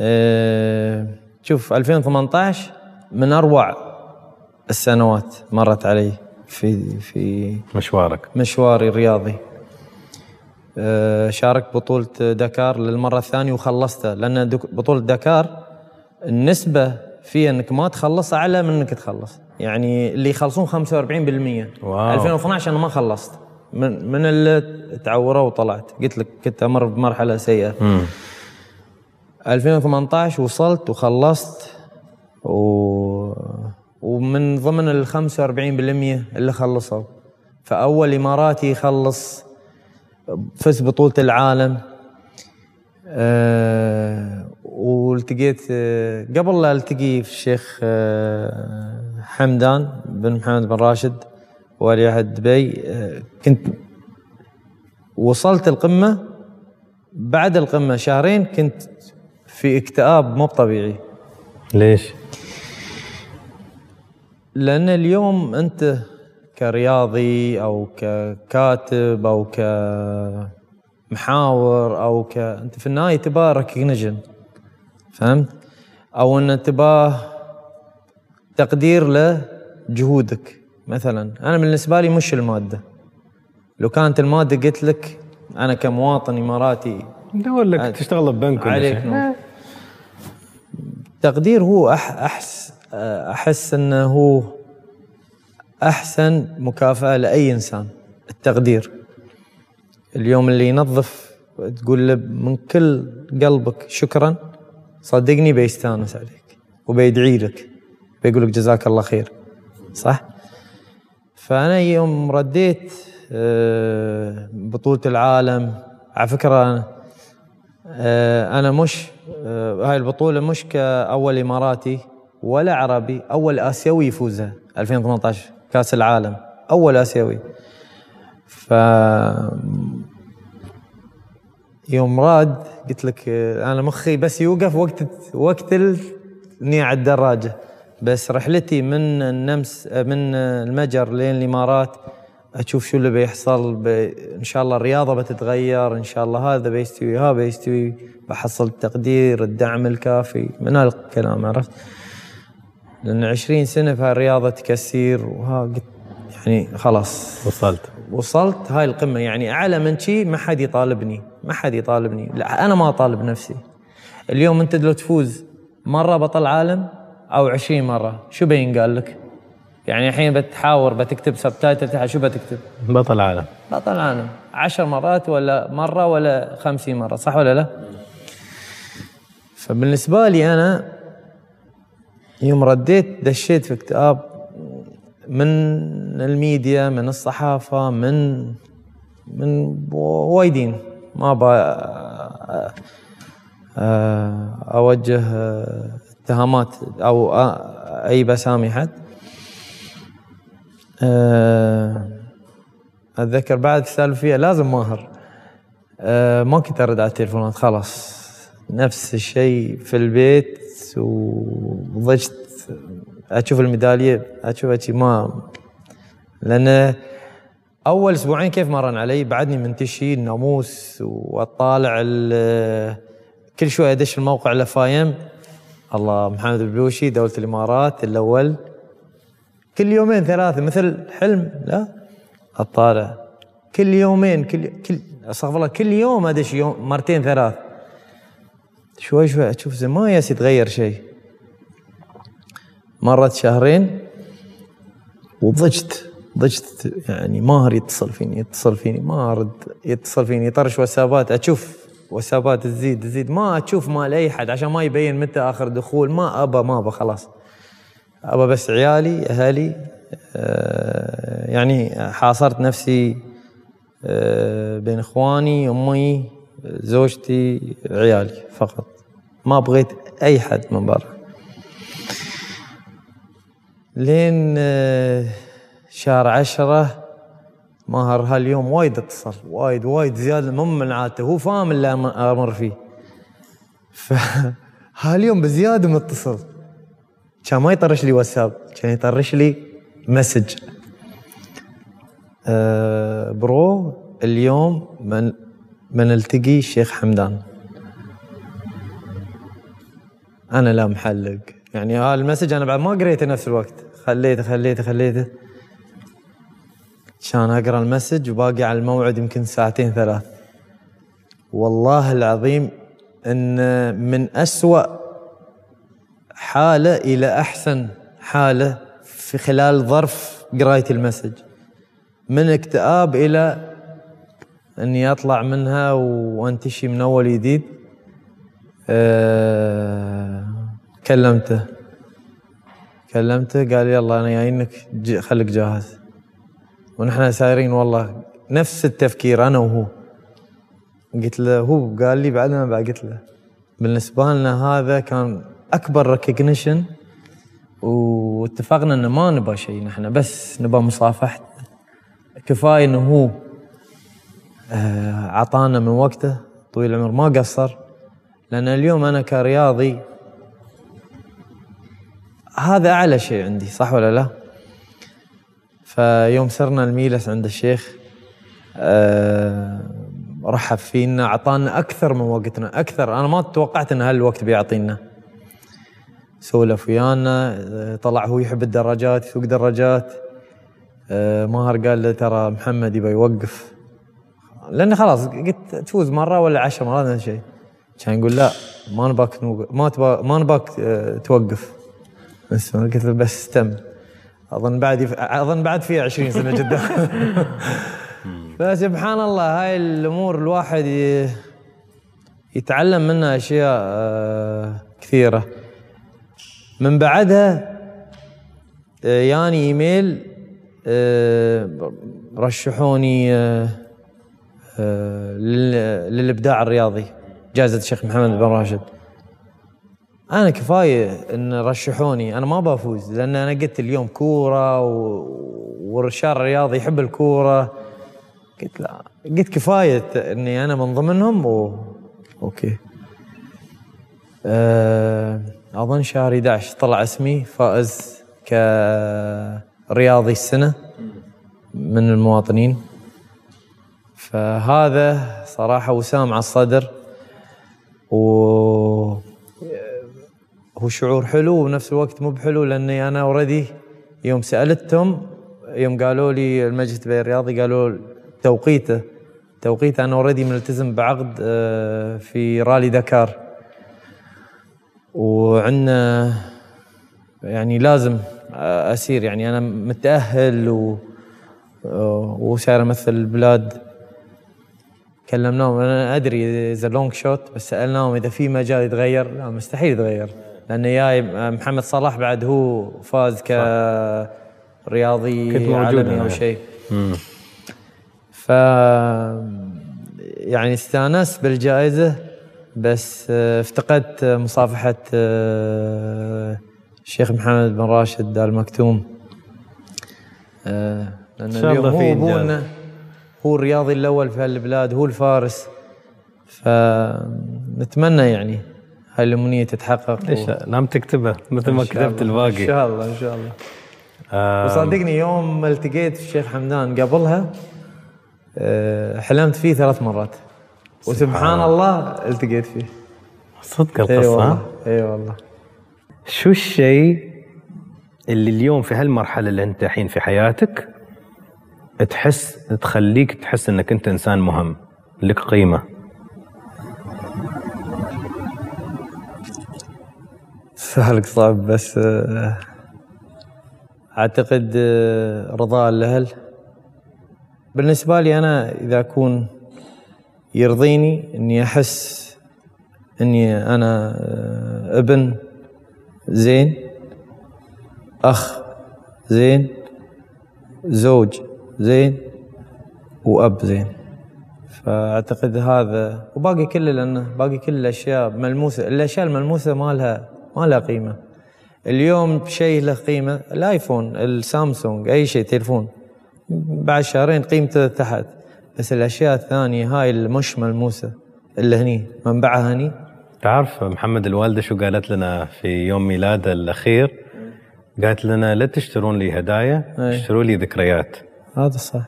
آه، شوف 2018 من أروع السنوات مرت علي في في مشوارك. مشواري الرياضي. آه، شارك بطولة دكار للمرة الثانية وخلصتها لأن بطولة دكار النسبة فيها إنك ما تخلص أعلى من إنك تخلص. يعني اللي يخلصون 45% واو. 2012 أنا ما خلصت. من من اللي تعوروا وطلعت. قلت لك كنت أمر بمرحلة سيئة. امم 2018 وصلت وخلصت. و... ومن ضمن ال 45% اللي خلصوا. فأول إماراتي يخلص فز بطولة العالم أه والتقيت أه قبل لا التقي في الشيخ أه حمدان بن محمد بن راشد ولي عهد دبي أه كنت وصلت القمة بعد القمة شهرين كنت في اكتئاب مو طبيعي ليش؟ لأن اليوم أنت كرياضي أو ككاتب أو كمحاور أو ك أنت في النهاية تبغى ريكوجنيشن فهمت؟ أو أن تبغى تقدير لجهودك مثلا أنا بالنسبة لي مش المادة لو كانت المادة قلت لك أنا كمواطن إماراتي ندور لك تشتغل ببنك عليك. تقدير هو أح أحس أحس أنه هو أحسن مكافأة لأي إنسان التقدير. اليوم اللي ينظف تقول له من كل قلبك شكرا صدقني بيستأنس عليك وبيدعي لك بيقول لك جزاك الله خير. صح؟ فأنا يوم رديت آه، بطولة العالم على فكرة أنا آه، أنا مش آه، هاي البطولة مش كأول إماراتي ولا عربي أول آسيوي يفوزها 2018 كاس العالم أول آسيوي. ف يوم راد قلت لك أنا مخي بس يوقف وقت وقت إني على الدراجه بس رحلتي من النمس من المجر لين الإمارات أشوف شو اللي بيحصل ب... إن شاء الله الرياضة بتتغير إن شاء الله هذا بيستوي هذا بيستوي بحصل التقدير الدعم الكافي من هالكلام عرفت؟ لأن 20 سنة في هالرياضه تكسير وها قلت يعني خلاص. وصلت. وصلت هاي القمة. يعني أعلى من شي ما حد يطالبني. ما حد يطالبني. لا أنا ما أطالب نفسي. اليوم أنت لو تفوز مرة بطل عالم أو 20 مرة شو بين قال لك؟ يعني الحين بتحاور بتكتب سبتايتل تحت شو بتكتب؟ بطل عالم. بطل عالم. عشر مرات ولا مرة ولا خمسين مرة صح ولا لا؟ فبالنسبة لي أنا يوم رديت دشيت في اكتئاب من الميديا من الصحافة من من وايدين. ما با أوجه اتهامات أو أي بسامي حد. أتذكر بعد السالفه فيها لازم ماهر ما كنت أرد على التليفونات خلاص. نفس الشيء في البيت. وضجت أشوف الميدالية أشوف شيء ما لأن أول أسبوعين كيف مرن علي بعدني منتشي الناموس وأطالع ال- كل شوي أدش الموقع لفايم. الله محمد البلوشي دولة الإمارات الأول. كل يومين ثلاثة مثل حلم لا أطالع. كل يومين كل كل أستغفر الله كل يوم أدش يوم مرتين ثلاث. شوي شوي أشوف زين ما ياس يتغير شيء. مرت شهرين وضجت ضجت يعني ماهر يتصل فيني يتصل فيني ما أرد يتصل فيني يطرش واتسابات أشوف واتسابات تزيد تزيد ما أشوف مال اي حد عشان ما يبين متى آخر دخول ما أبى ما أبى خلاص. أبى بس عيالي أهلي آه، يعني حاصرت نفسي آه، بين إخواني أمي زوجتي عيالي فقط. ما بغيت أي حد من برا. لين آه، شهر عشرة ماهر هاليوم وايد اتصل وايد وايد زيادة مو من عادته هو فاهم اللي أمر فيه. ف (laughs) هاليوم بزيادة متصل كان ما يطرش لي واتساب كان يطرش لي مسج. أه برو اليوم من من نلتقي الشيخ حمدان. أنا لا محلق. يعني هالمسج أنا بعد ما قريته نفس الوقت. خليته خليته خليته. كان أقرأ المسج وباقي على الموعد يمكن ساعتين ثلاث. والله العظيم إن من أسوأ حالة إلى أحسن حالة في خلال ظرف قراية المسج. من اكتئاب إلى إني أطلع منها وأنتشي من أول جديد. كلمته. كلمته قال يلا أنا جايينك ج- خليك جاهز. ونحن سايرين والله نفس التفكير أنا وهو. قلت له هو قال لي بعد ما بعد قلت له بالنسبة لنا هذا كان أكبر ريكوجنيشن واتفقنا إنه ما نبغى شيء نحن بس نبغى مصافحته كفاية إنه هو آه، عطانا من وقته طويل العمر ما قصر. لأن اليوم أنا كرياضي هذا أعلى شيء عندي صح ولا لا؟ فيوم سرنا الميلس عند الشيخ آه، رحب فينا أعطانا أكثر من وقتنا أكثر. أنا ما توقعت إن هالوقت بيعطينا. سولف ويانا آه، طلع هو يحب الدراجات يسوق دراجات. آه، ماهر قال له ترى محمد يبغى يوقف. لأن خلاص قلت تفوز مرة ولا عشر مرات نفس الشيء كان يقول لا ما نباك ما تبا ما نباك آه، توقف. بس قلت له بس استم. أظن بعد يف... أظن بعد في 20 سنة قدام. (laughs) فسبحان الله هاي الأمور الواحد ي... يتعلم منها أشياء آه، كثيرة. من بعدها آه، ياني إيميل رشحوني لل- للإبداع الرياضي. جائزة الشيخ محمد بن راشد. أنا كفاية إن رشحوني. أنا ما بفوز لأن أنا قلت اليوم كورة و... والرشار الرياضي يحب الكورة. قلت لا قلت كفاية إني أنا من ضمنهم و... أوكي. أه... أظن شهر 11 طلع اسمي فائز كرياضي السنة من المواطنين. فهذا صراحة وسام على الصدر. و هو شعور حلو وبنفس الوقت مو بحلو لأني أنا already يوم سألتهم يوم قالوا لي المجلس دبي الرياضي قالوا توقيته توقيته أنا already ملتزم بعقد آه، في رالي دكار وعندنا يعني لازم آه، أسير يعني أنا متأهل و آه، وساير امثل البلاد. كلمناهم أنا أدري إذا لونج شوت بس سألناهم إذا في مجال يتغير لا مستحيل يتغير. لأنه جاي محمد صلاح بعد هو فاز كرياضي عالمي. أو شيء. ف يعني استأنست بالجائزة بس افتقدت مصافحة الشيخ محمد بن راشد آل مكتوم. آه، لأن اليوم هو إنجاز. هو الرياضي الأول في هالبلاد هو الفارس. فنتمنى يعني هاي الامنيه تتحقق ليش لا؟ نعم تكتبه مثل ما إن كتبت الباقي. شاء الله إن شاء الله. آه. وصدقني يوم ما التقيت في الشيخ حمدان قبلها آه، حلمت فيه ثلاث مرات. وسبحان الله التقيت فيه. صدق إي القصة. والله إي والله. شو الشيء اللي اليوم في هالمرحلة اللي أنت الحين في حياتك تحس تخليك تحس إنك أنت إنسان مهم لك قيمة. سؤالك صعب بس آه، أعتقد آه، رضاء الأهل. بالنسبة لي أنا إذا أكون يرضيني إني أحس إني أنا آه، ابن زين أخ زين زوج زين وأب زين. فأعتقد هذا وباقي كله لأنه باقي كل الأشياء ملموسة الأشياء الملموسة ما لها ما لها قيمة. اليوم شيء له قيمة الآيفون السامسونج أي شيء تليفون. بعد شهرين قيمته تحت. بس الأشياء الثانية هاي اللي مش ملموسة. اللي هني منبعها هني. تعرف محمد الوالدة شو قالت لنا في يوم ميلاده الأخير؟ قالت لنا لا تشترون لي هدايا أي. اشتروا لي ذكريات. هذا صح.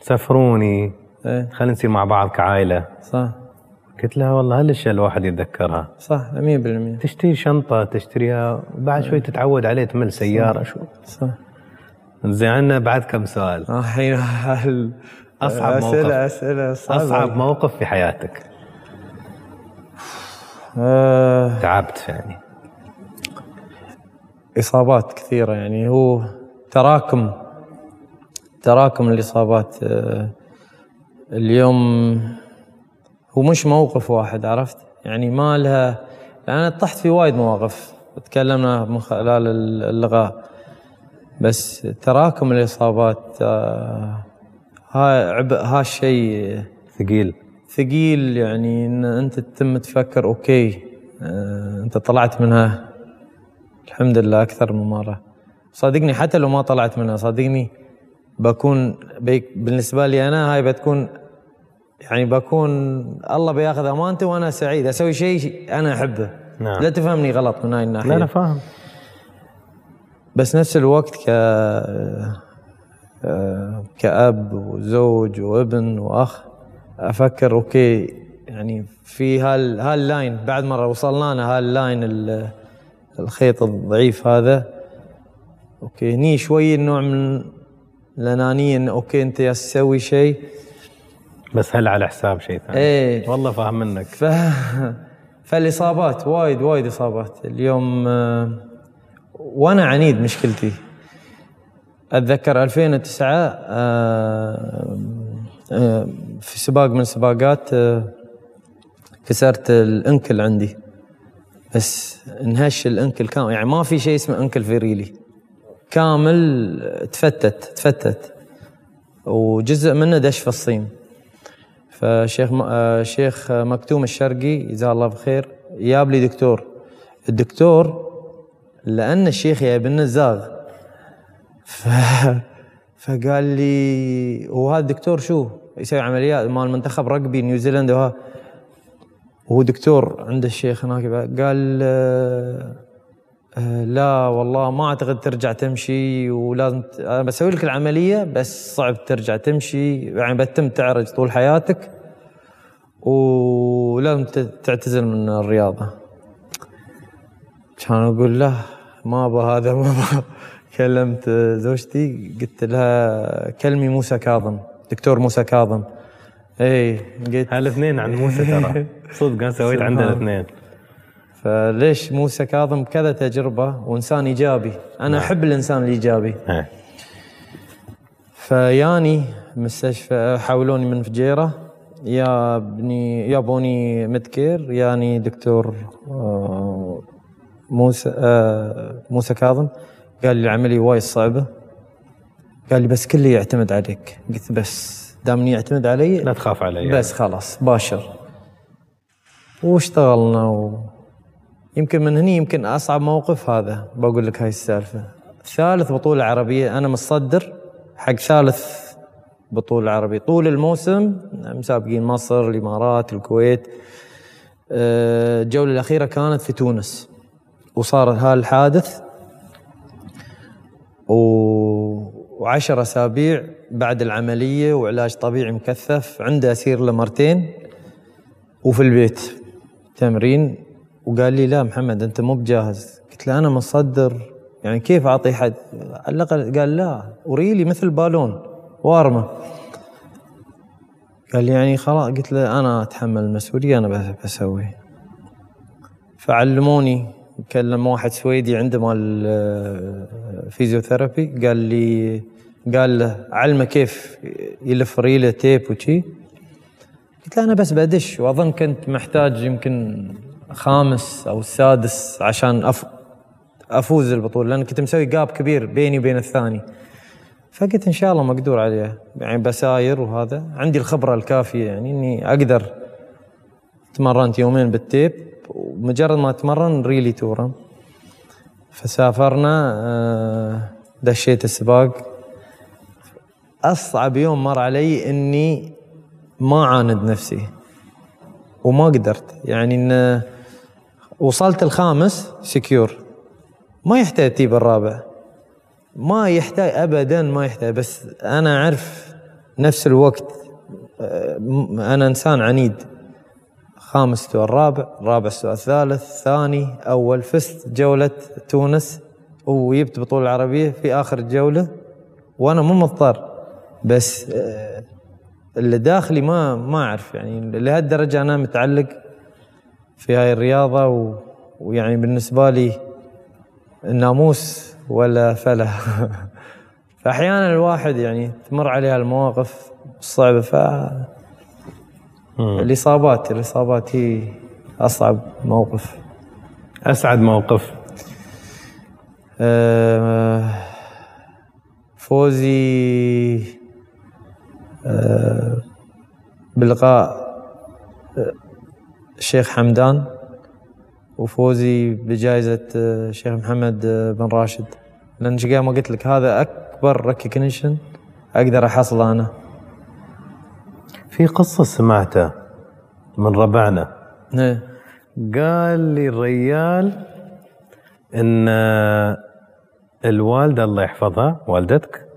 سافروني. إيه. خلينا نصير مع بعض كعائلة. صح. قلت لها والله هالاشياء الواحد يتذكرها؟ صح 100% تشتري شنطة تشتريها بعد شوي تتعود عليه تمل سيارة شو. صح. زين عندنا بعد كم سؤال؟ آه، الحين هال- أصعب موقف. أسئلة اسئله. أصعب موقف في حياتك. آه. تعبت يعني. إصابات كثيرة يعني هو تراكم. تراكم الإصابات آه، اليوم هو مش موقف واحد عرفت؟ يعني ما لها لأن أنا طحت في وايد مواقف تكلمنا من خلال اللقاء بس تراكم الإصابات آه، ها عبء ها الشيء ثقيل. ثقيل يعني إن أنت تتم تفكر أوكي آه، أنت طلعت منها. الحمد لله أكثر من مرة. صدقني حتى لو ما طلعت منها صدقني بكون بيك بالنسبة لي أنا هاي بتكون يعني بكون الله بياخذ امانتي وأنا سعيد أسوي شيء أنا أحبه. نعم. لا تفهمني غلط من هاي الناحية. لا أنا فاهم. بس نفس الوقت ك كأب وزوج وابن وأخ أفكر أوكي يعني في هال هال line بعد مرة وصلنا لنا هال line ال- الخيط الضعيف هذا أوكي هني شوي نوع من الأنانية إن أوكي أنت يا تسوي شيء. بس هل على حساب شيء ثاني. إيه. والله فاهم منك. ف... فالإصابات وايد وايد إصابات. اليوم آه، وأنا عنيد مشكلتي. أتذكر 2009 آه، آه، في سباق من السباقات كسرت ال ankle عندي. بس انهش الأنكل كامل يعني ما في شيء اسمه أنكل فيريلي. كامل تفتت تفتت. وجزء منه دش في الصين. فشيخ. آه، شيخ مكتوم الشرقي جزاه الله بخير جاب لي دكتور. الدكتور لأن الشيخ يا ابن الزاغ. ف... فقال لي وهذا الدكتور شو؟ يسوي عمليات مال منتخب رقبي نيوزيلندا وهو دكتور عند الشيخ هناك. قال لا والله ما أعتقد ترجع تمشي ولازم ت... أنا بسوي لك العملية بس صعب ترجع تمشي يعني بتم تعرج طول حياتك ولازم تعتزل من الرياضة. كان أقول له ما ابى هذا ما ابى (laughs) كلمت زوجتي قلت لها كلمي موسى كاظم دكتور موسى كاظم. اي قلت هالاثنين عن موسى ترى. (laughs) صدق أنا سويت عندنا الاثنين فليش موسى كاظم كذا تجربة وإنسان إيجابي؟ أنا أحب الإنسان الإيجابي. إيه. فياني مستشفى حولوني من فجيرة. يا ابني يابوني مدكير ياني دكتور آه، موسى آه، موسى كاظم. قال لي العملية وايد صعبة. قال لي بس كله يعتمد عليك. قلت بس دامني يعتمد علي لا تخاف علي. بس خلاص باشر. واشتغلنا و... يمكن من هني يمكن أصعب موقف هذا بقول لك هاي السالفة. ثالث بطولة عربية أنا متصدر حق ثالث بطولة عربية. طول الموسم مسابقين مصر الإمارات الكويت. آه، الجولة الأخيرة كانت في تونس وصار هالحادث. وعشر أسابيع بعد العملية وعلاج طبيعي مكثف عنده أسير له مرتين وفي البيت تمرين وقال لي لا محمد أنت مو بجاهز. قلت له أنا مصدر. يعني كيف أعطي حد؟ على الأقل قال لا وريلي مثل بالون وارمه. قال لي يعني خلاص. قلت له أنا أتحمل المسؤولية أنا بس- بسوي. فعلموني كلم واحد سويدي عنده مال آه، physiotherapy. قال لي قال له علمه كيف يلف ريله tape وشي. قلت له أنا بس بدش وأظن كنت محتاج يمكن خامس أو السادس عشان أف أفوز البطولة لأن كنت مسوي gap كبير بيني وبين الثاني. فقلت إن شاء الله مقدور عليه يعني بساير وهذا. عندي الخبرة الكافية يعني إني أقدر تمرنت يومين بال tape ومجرد ما أتمرن ريلي تورم فسافرنا آه، دشيت السباق. أصعب يوم مر علي إني ما عاند نفسي وما قدرت. يعني إن وصلت الخامس secure ما يحتاج تجيب الرابع ما يحتاج ابدا ما يحتاج. بس أنا أعرف نفس الوقت آه، أنا إنسان عنيد. خامس استوى الرابع رابع استوى الثالث ثاني أول فزت جولة تونس. وجبت بطوله العربية في آخر الجوله وأنا مو مضطر. بس آه، اللي داخلي ما ما أعرف. يعني لهالدرجة أنا متعلق في هاي الرياضة و... ويعني بالنسبة لي الناموس ولا فلا. (laughs) فأحيانا الواحد يعني تمر عليه المواقف الصعبة ف الإصابات الإصابات هي أصعب موقف. أسعد موقف. آه، فوزي آه، بلقاء آه، الشيخ حمدان وفوزي بجائزة آه، الشيخ محمد آه، بن راشد. لأن شقا ما قلت لك هذا أكبر ريكوجنيشن أقدر أحصله أنا. في قصة سمعتها من ربعنا. إيه. قال لي الريال إن الوالدة الله يحفظها والدتك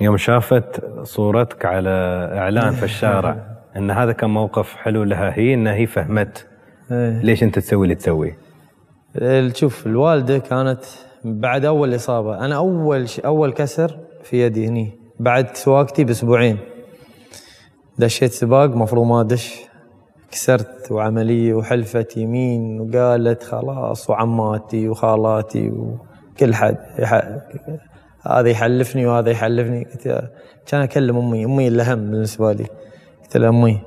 يوم شافت صورتك على إعلان في الشارع. (laughs) أن هذا كان موقف حلو لها هي إن هي فهمت إيه. ليش أنت تسوي اللي تسويه ال- شوف الوالدة كانت بعد أول إصابة أنا أول ش... أول كسر في يدي هني بعد سواقتي بأسبوعين. دشيت سباق مفروض ما أدش كسرت وعملية وحلفت يمين وقالت خلاص وعماتي وخالاتي وكل حد يح... هذا يحلفني وهذا يحلفني. قلت يا- كان أكلم أمي أمي الاهم بالنسبة لي. امي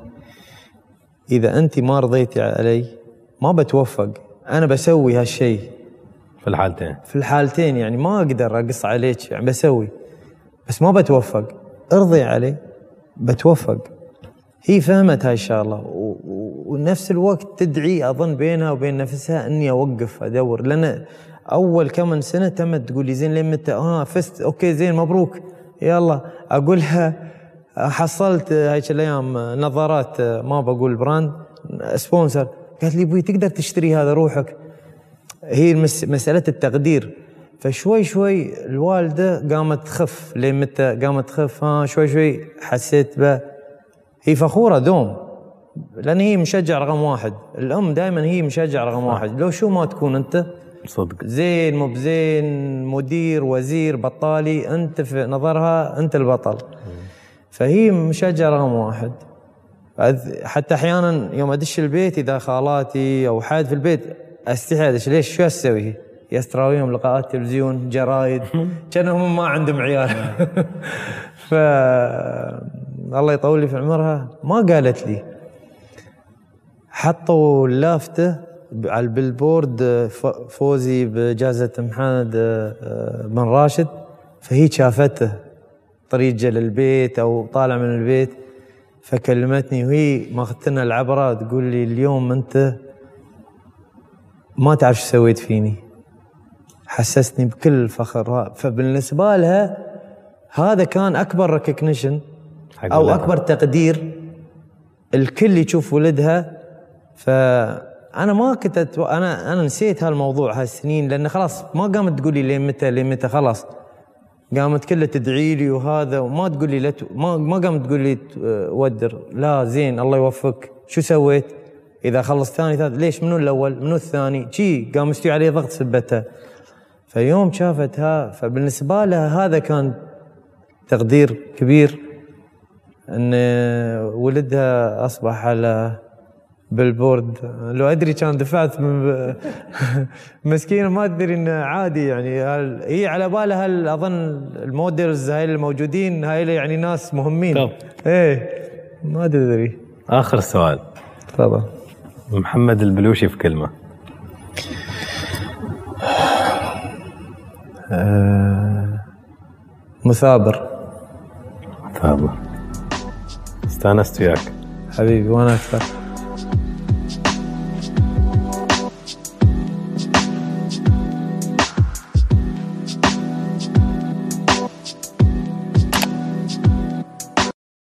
إذا أنت ما رضيتي علي ما بتوفق. أنا بسوي هالشيء في الحالتين. في الحالتين يعني ما أقدر أقص عليك يعني بسوي. بس ما بتوفق. ارضي علي بتوفق. هي فهمت هاي و- ونفس الوقت تدعي أظن بينها وبين نفسها إني أوقف أدور. لأن أول كم من سنة تمت تقول لي زين لين متى؟ آه فزت. أوكي زين مبروك. يلا. أقولها حصلت هيك الأيام نظارات ما بقول brand sponsor. قالت لي أبوي تقدر تشتري هذا روحك؟ هي. مسألة التقدير. فشوي شوي الوالدة قامت تخف. لين متى قامت تخف؟ ها شوي شوي حسيت به هي فخورة دوم لأن هي مشجع رقم واحد. الأم دائما هي مشجع رقم واحد. لو شو ما تكون أنت صدق. زين مو بزين مدير وزير بطالي أنت في نظرها أنت البطل. فهي مشجع رقم واحد. حتى أحيانا يوم أدش البيت إذا خالاتي أو حد في البيت أستحي أدش ليش؟ شو أسوي؟ يستراويهم لقاءات تلفزيون جرايد (laughs) كانهم ما عندهم عيال. (laughs) ف الله يطول لي في عمرها. ما قالت لي. حطوا اللافته على البلبورد فوزي بجائزة محمد آه، بن راشد. فهي شافته. طريقة للبيت أو طالع من البيت فكلمتني وهي ماخذتنا العبرة تقول لي اليوم أنت ما تعرف شو سويت فيني. حسستني بكل فخر. فبالنسبة لها هذا كان أكبر recognition أو. أكبر تقدير الكل يشوف ولدها. فأنا ما كنت أتو... أنا أنا نسيت هالموضوع هالسنين لأن خلاص ما قامت تقول لي لين متى لين متى خلاص. قامت كلها تدعي لي وهذا وما تقول لي لا ت... ما ما قامت تقول لي ودر لا زين الله يوفقك شو سويت؟ إذا خلص ثاني ثالث ليش منو الأول؟ منو الثاني؟ شي قام يستوي عليه ضغط سبتها فيوم شافتها فبالنسبة لها هذا كان تقدير كبير إن ولدها أصبح على billboard. لو أدري كان دفعت من ب... مسكينه ما تدري انه عادي يعني. هي على بالها أظن المودلز هاي الموجودين هاي يعني ناس مهمين. طب. إيه. ما تدري آخر سؤال. تفضل. محمد البلوشي في كلمة. مثابر ثابت استأنست وياك. حبيبي وأنا أكثر.